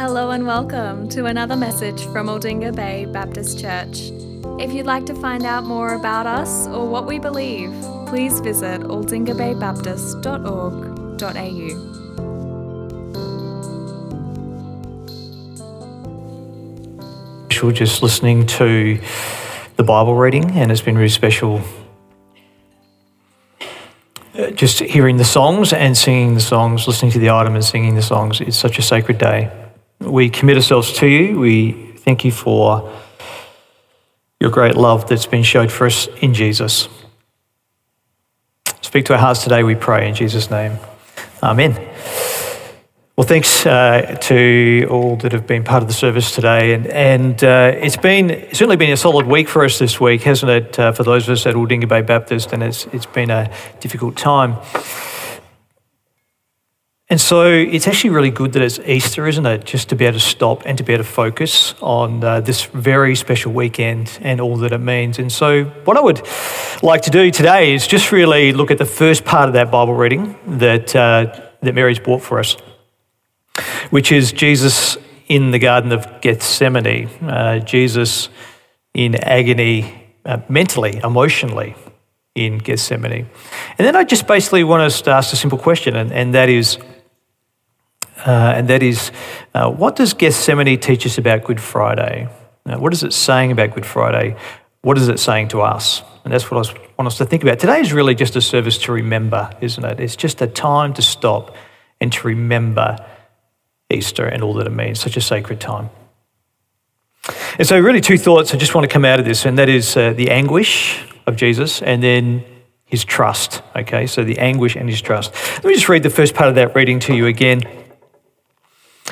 Hello and welcome to another message from Aldinga Bay Baptist Church. If you'd like to find out more about us or what we believe, please visit aldingabaybaptist.org.au. just listening to the Bible reading, and it's been really special uh, just hearing the songs and singing the songs, listening to the item and singing the songs. It's such a sacred day. We commit ourselves to you. We thank you for your great love that's been showed for us in Jesus. Speak to our hearts today, we pray, in Jesus' name. Amen. Well, thanks uh, to all that have been part of the service today, and and uh, it's been certainly been a solid week for us this week, hasn't it? Uh, for those of us at Aldinga Bay Baptist, and it's it's been a difficult time. And so it's actually really good that it's Easter, isn't it? Just to be able to stop and to be able to focus on uh, this very special weekend and all that it means. And so, what I would like to do today is just really look at the first part of that Bible reading that uh, that Mary's brought for us which is Jesus in the Garden of Gethsemane, uh, Jesus in agony, uh, mentally, emotionally, in Gethsemane. And then I just basically want to ask a simple question, and, and that is, uh, and that is, uh, what does Gethsemane teach us about Good Friday? Uh, what is it saying about Good Friday? What is it saying to us? And that's what I want us to think about. Today is really just a service to remember, isn't it? It's just a time to stop and to remember Easter and all that it means, such a sacred time. And so, really, two thoughts I just want to come out of this, and that is uh, the anguish of Jesus and then his trust. Okay, so the anguish and his trust. Let me just read the first part of that reading to you again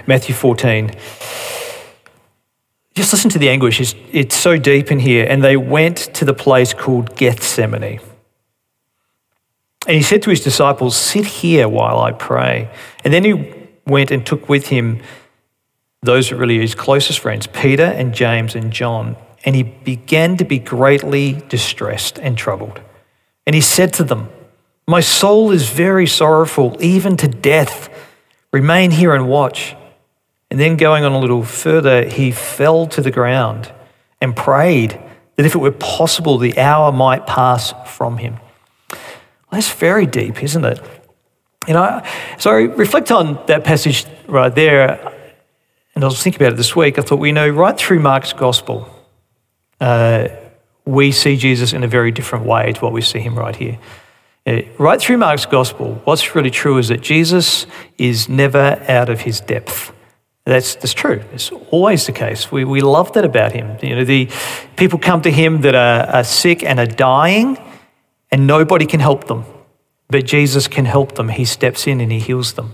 Matthew 14. Just listen to the anguish, it's, it's so deep in here. And they went to the place called Gethsemane. And he said to his disciples, Sit here while I pray. And then he went and took with him those that really his closest friends, Peter and James and John, and he began to be greatly distressed and troubled. And he said to them, My soul is very sorrowful, even to death. Remain here and watch. And then going on a little further, he fell to the ground and prayed that if it were possible, the hour might pass from him. Well, that's very deep, isn't it? You know, so I reflect on that passage right there, and I was thinking about it this week. I thought, we know, right through Mark's gospel, uh, we see Jesus in a very different way to what we see him right here. Uh, right through Mark's gospel, what's really true is that Jesus is never out of his depth. That's, that's true. It's always the case. We, we love that about him. You know, the people come to him that are, are sick and are dying, and nobody can help them. But Jesus can help them. He steps in and he heals them.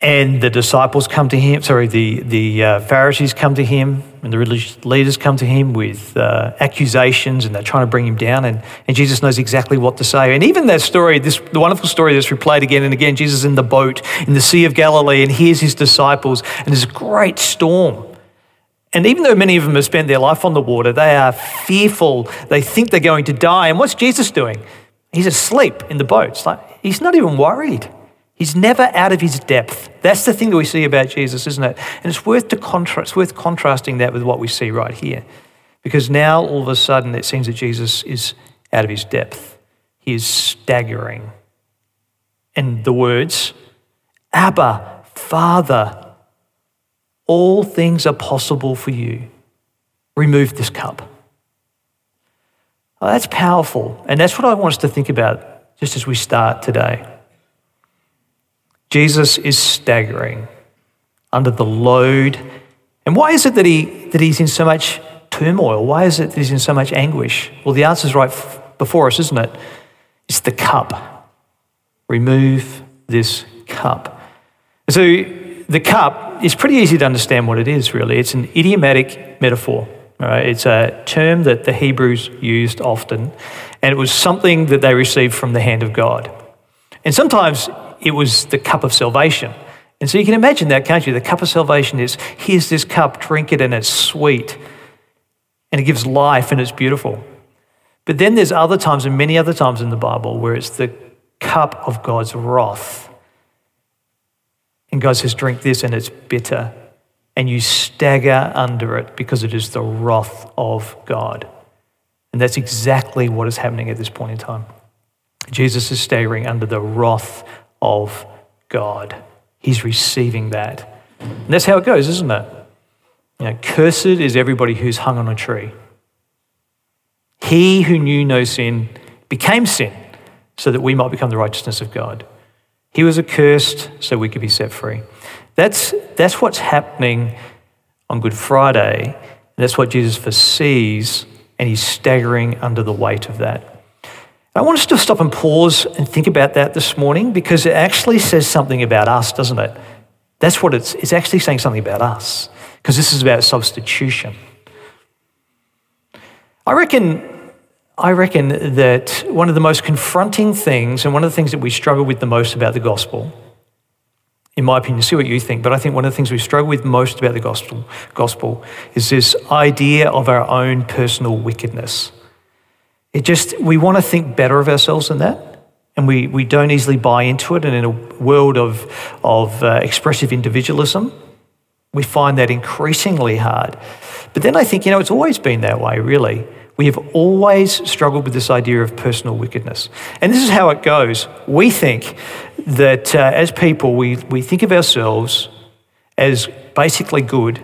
And the disciples come to him, sorry, the, the uh, Pharisees come to him, and the religious leaders come to him with uh, accusations, and they're trying to bring him down. And, and Jesus knows exactly what to say. And even that story, this the wonderful story that's replayed again and again Jesus in the boat in the Sea of Galilee, and hears his disciples, and there's a great storm. And even though many of them have spent their life on the water, they are fearful. They think they're going to die. And what's Jesus doing? He's asleep in the boat. It's like, he's not even worried. He's never out of his depth. That's the thing that we see about Jesus, isn't it? And it's worth, to contra- it's worth contrasting that with what we see right here. Because now, all of a sudden, it seems that Jesus is out of his depth. He is staggering. And the words, Abba, Father, all things are possible for you. Remove this cup. Well, that's powerful. And that's what I want us to think about just as we start today. Jesus is staggering under the load. And why is it that, he, that he's in so much turmoil? Why is it that he's in so much anguish? Well, the answer is right before us, isn't it? It's the cup. Remove this cup. So the cup is pretty easy to understand what it is, really. It's an idiomatic metaphor. Right? It's a term that the Hebrews used often, and it was something that they received from the hand of God. And sometimes it was the cup of salvation. And so you can imagine that, can't you? The cup of salvation is here's this cup, drink it, and it's sweet, and it gives life, and it's beautiful. But then there's other times, and many other times in the Bible, where it's the cup of God's wrath And God says, Drink this, and it's bitter. And you stagger under it because it is the wrath of God. And that's exactly what is happening at this point in time. Jesus is staggering under the wrath of God. He's receiving that. And that's how it goes, isn't it? You know, cursed is everybody who's hung on a tree. He who knew no sin became sin so that we might become the righteousness of God. He was accursed so we could be set free. That's, that's what's happening on Good Friday. That's what Jesus foresees, and he's staggering under the weight of that. I want us to stop and pause and think about that this morning because it actually says something about us, doesn't it? That's what it's, it's actually saying something about us because this is about substitution. I reckon I reckon that one of the most confronting things, and one of the things that we struggle with the most about the gospel, in my opinion, see what you think, but I think one of the things we struggle with most about the gospel, gospel is this idea of our own personal wickedness. It just, we want to think better of ourselves than that, and we, we don't easily buy into it. And in a world of, of uh, expressive individualism, we find that increasingly hard. But then I think, you know, it's always been that way, really. We have always struggled with this idea of personal wickedness. And this is how it goes. We think that uh, as people, we, we think of ourselves as basically good,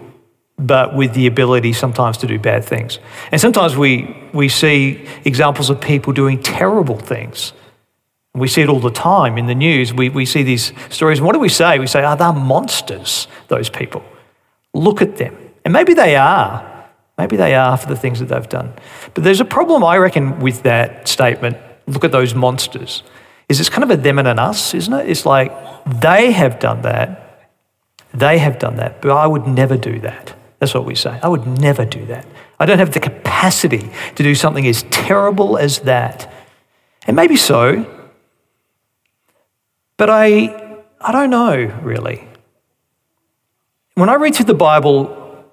but with the ability sometimes to do bad things. And sometimes we, we see examples of people doing terrible things. We see it all the time in the news. We, we see these stories. And what do we say? We say, oh, they're monsters, those people. Look at them. And maybe they are. Maybe they are for the things that they've done. But there's a problem, I reckon, with that statement look at those monsters. Is it's kind of a them and an us, isn't it? It's like they have done that. They have done that, but I would never do that. That's what we say. I would never do that. I don't have the capacity to do something as terrible as that. And maybe so, but I, I don't know really. When I read through the Bible,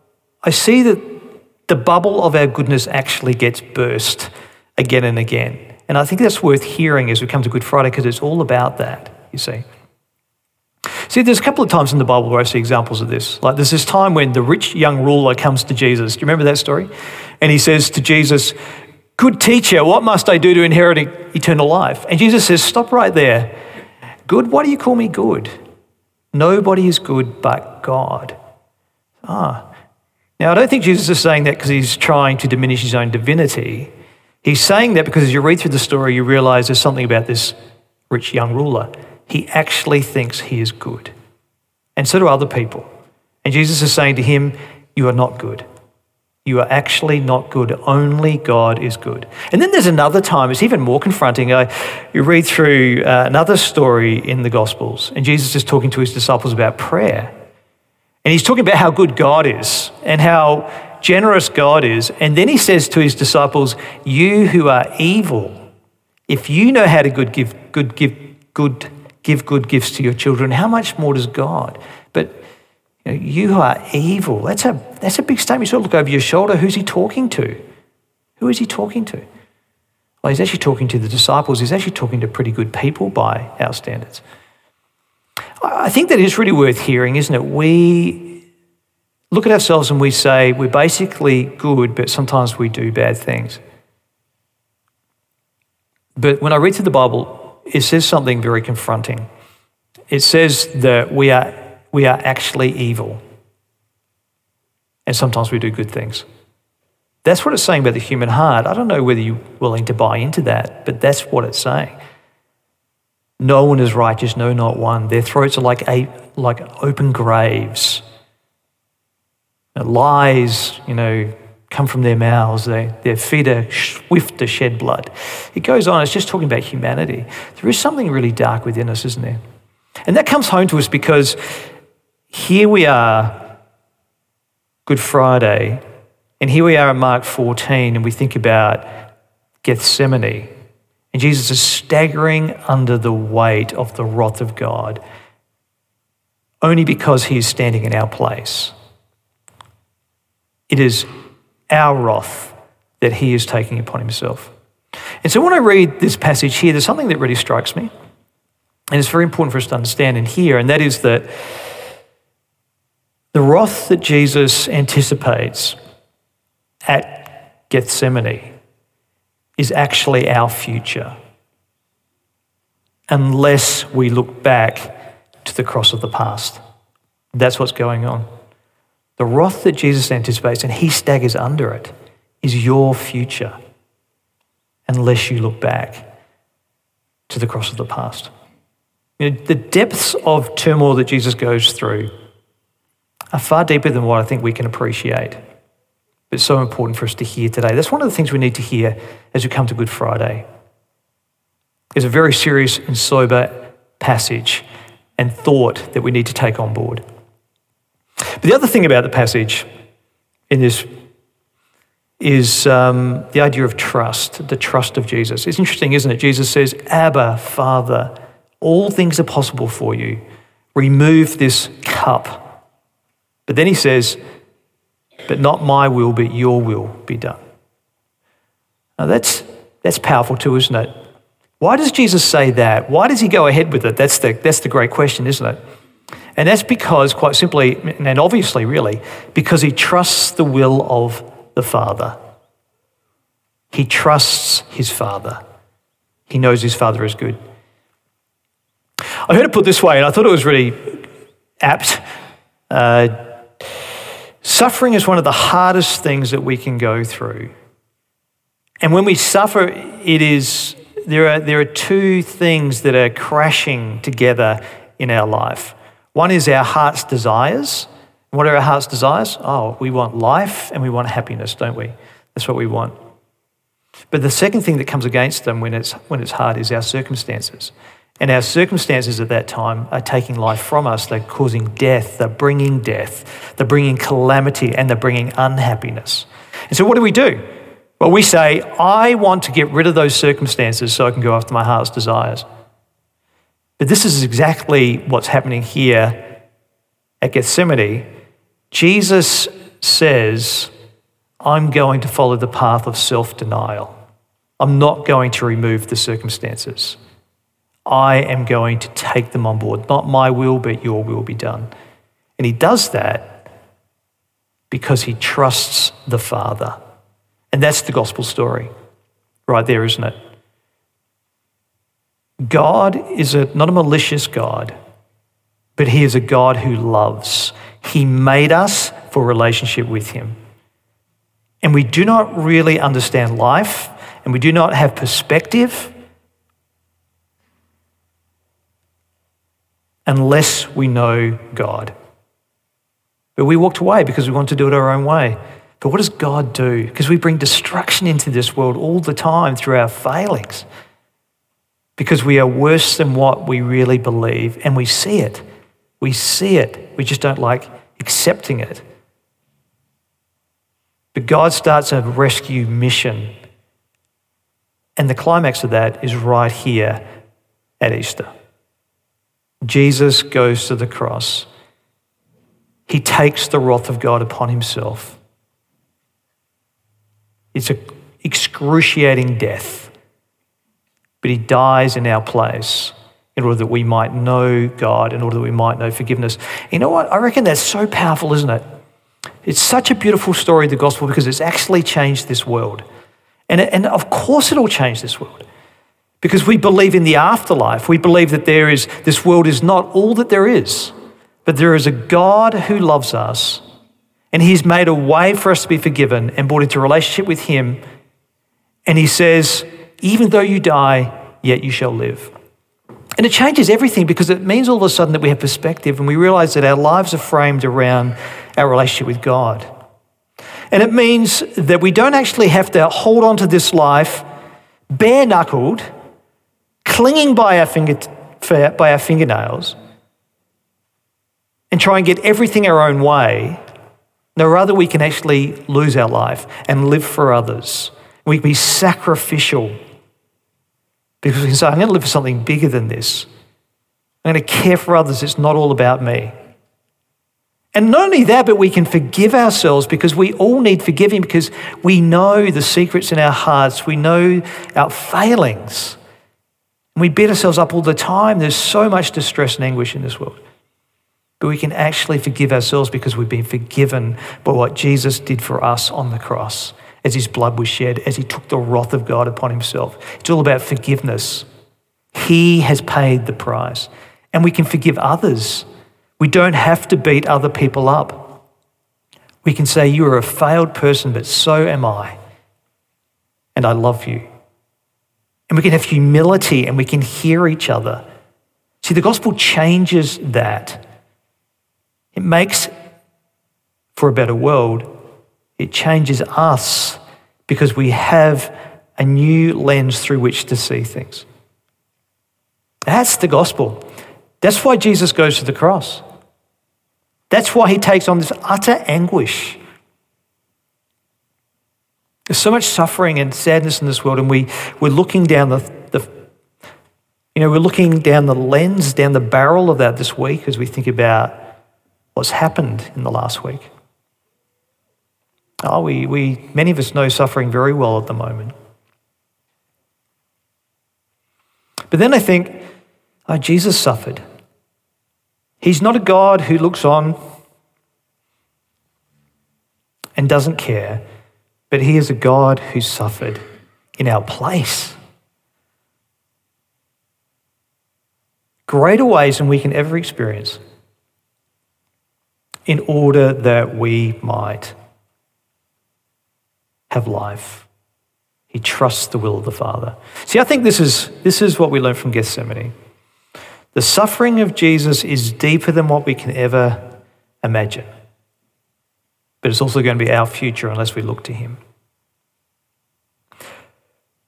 I see that the bubble of our goodness actually gets burst again and again. And I think that's worth hearing as we come to Good Friday because it's all about that, you see. See, there's a couple of times in the Bible where I see examples of this. Like there's this time when the rich young ruler comes to Jesus. Do you remember that story? And he says to Jesus, Good teacher, what must I do to inherit eternal life? And Jesus says, Stop right there. Good, why do you call me good? Nobody is good but God. Ah. Now, I don't think Jesus is saying that because he's trying to diminish his own divinity. He's saying that because as you read through the story, you realize there's something about this rich young ruler. He actually thinks he is good. And so do other people. And Jesus is saying to him, You are not good. You are actually not good. Only God is good. And then there's another time, it's even more confronting. I, you read through uh, another story in the Gospels, and Jesus is talking to his disciples about prayer. And he's talking about how good God is and how generous God is. And then he says to his disciples, You who are evil, if you know how to good give, good, give, good, give good gifts to your children, how much more does God? But you, know, you are evil. That's a, that's a big statement. You sort of look over your shoulder. Who's he talking to? Who is he talking to? Well, he's actually talking to the disciples. He's actually talking to pretty good people by our standards. I think that is really worth hearing, isn't it? We look at ourselves and we say we're basically good, but sometimes we do bad things. But when I read through the Bible, it says something very confronting. It says that we are we are actually evil. And sometimes we do good things. That's what it's saying about the human heart. I don't know whether you're willing to buy into that, but that's what it's saying. No one is righteous, no, not one. Their throats are like, a, like open graves. lies, you know, come from their mouths. They, their feet are swift to shed blood. It goes on. It's just talking about humanity. There is something really dark within us, isn't there? And that comes home to us because here we are, Good Friday, and here we are at Mark 14, and we think about Gethsemane. And Jesus is staggering under the weight of the wrath of God only because he is standing in our place. It is our wrath that he is taking upon himself. And so when I read this passage here, there's something that really strikes me. And it's very important for us to understand and hear, and that is that The wrath that Jesus anticipates at Gethsemane is actually our future unless we look back to the cross of the past. That's what's going on. The wrath that Jesus anticipates, and he staggers under it, is your future unless you look back to the cross of the past. You know, the depths of turmoil that Jesus goes through are far deeper than what I think we can appreciate. But it's so important for us to hear today. That's one of the things we need to hear as we come to Good Friday. It's a very serious and sober passage and thought that we need to take on board. The other thing about the passage in this is um, the idea of trust, the trust of Jesus. It's interesting, isn't it? Jesus says, Abba, Father, all things are possible for you. Remove this cup. But then he says, But not my will, but your will be done. Now that's, that's powerful too, isn't it? Why does Jesus say that? Why does he go ahead with it? That's the, that's the great question, isn't it? And that's because, quite simply, and obviously, really, because he trusts the will of the Father. He trusts his Father. He knows his Father is good. I heard it put this way, and I thought it was really apt. Uh, suffering is one of the hardest things that we can go through. And when we suffer, it is there are, there are two things that are crashing together in our life. One is our heart's desires. What are our heart's desires? Oh, we want life and we want happiness, don't we? That's what we want. But the second thing that comes against them when it's, when it's hard is our circumstances. And our circumstances at that time are taking life from us. They're causing death, they're bringing death, they're bringing calamity, and they're bringing unhappiness. And so, what do we do? Well, we say, I want to get rid of those circumstances so I can go after my heart's desires. But this is exactly what's happening here at Gethsemane. Jesus says, I'm going to follow the path of self denial. I'm not going to remove the circumstances. I am going to take them on board. Not my will, but your will be done. And he does that because he trusts the Father. And that's the gospel story right there, isn't it? God is a, not a malicious God, but He is a God who loves. He made us for relationship with Him. And we do not really understand life, and we do not have perspective unless we know God. But we walked away because we want to do it our own way. But what does God do? Because we bring destruction into this world all the time through our failings. Because we are worse than what we really believe, and we see it. We see it. We just don't like accepting it. But God starts a rescue mission. And the climax of that is right here at Easter. Jesus goes to the cross. He takes the wrath of God upon himself. It's an excruciating death. But he dies in our place in order that we might know God, in order that we might know forgiveness. You know what? I reckon that's so powerful, isn't it? It's such a beautiful story, the gospel, because it's actually changed this world. And, and of course, it'll change this world. Because we believe in the afterlife. We believe that there is, this world is not all that there is, but there is a God who loves us, and He's made a way for us to be forgiven and brought into relationship with Him. And He says, even though you die, yet you shall live. And it changes everything because it means all of a sudden that we have perspective and we realize that our lives are framed around our relationship with God. And it means that we don't actually have to hold on to this life bare knuckled, clinging by our, finger, by our fingernails, and try and get everything our own way. No, rather, we can actually lose our life and live for others. We can be sacrificial because we can say, I'm going to live for something bigger than this. I'm going to care for others. It's not all about me. And not only that, but we can forgive ourselves because we all need forgiving because we know the secrets in our hearts. We know our failings. And we beat ourselves up all the time. There's so much distress and anguish in this world. but we can actually forgive ourselves because we've been forgiven by what Jesus did for us on the cross as his blood was shed, as he took the wrath of God upon himself. It's all about forgiveness. He has paid the price, and we can forgive others. We don't have to beat other people up. We can say, You are a failed person, but so am I, and I love you. And we can have humility and we can hear each other. See, the gospel changes that. It makes for a better world it changes us because we have a new lens through which to see things. That's the gospel. That's why Jesus goes to the cross. That's why he takes on this utter anguish. There's so much suffering and sadness in this world, and we, we're looking down the, the you know, we're looking down the lens, down the barrel of that this week as we think about what's happened in the last week. Oh, we, we, many of us know suffering very well at the moment. But then I think, oh, Jesus suffered. He's not a God who looks on and doesn't care, but He is a God who suffered in our place. Greater ways than we can ever experience in order that we might have life. He trusts the will of the Father. See, I think this is, this is what we learn from Gethsemane. The suffering of Jesus is deeper than what we can ever imagine. But it's also going to be our future unless we look to Him.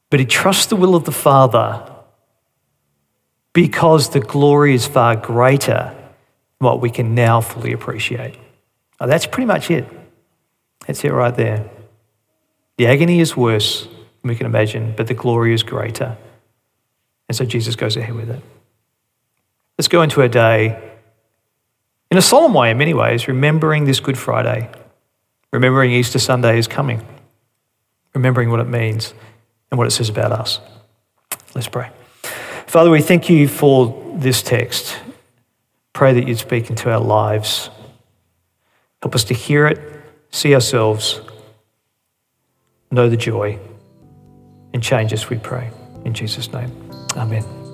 But he trusts the will of the Father because the glory is far greater than what we can now fully appreciate. Now, that's pretty much it. That's it right there. The agony is worse than we can imagine, but the glory is greater. And so Jesus goes ahead with it. Let's go into a day in a solemn way, in many ways, remembering this Good Friday, remembering Easter Sunday is coming, remembering what it means and what it says about us. Let's pray. Father, we thank you for this text. Pray that you'd speak into our lives. Help us to hear it, see ourselves know the joy, and change us, we pray. In Jesus' name, amen.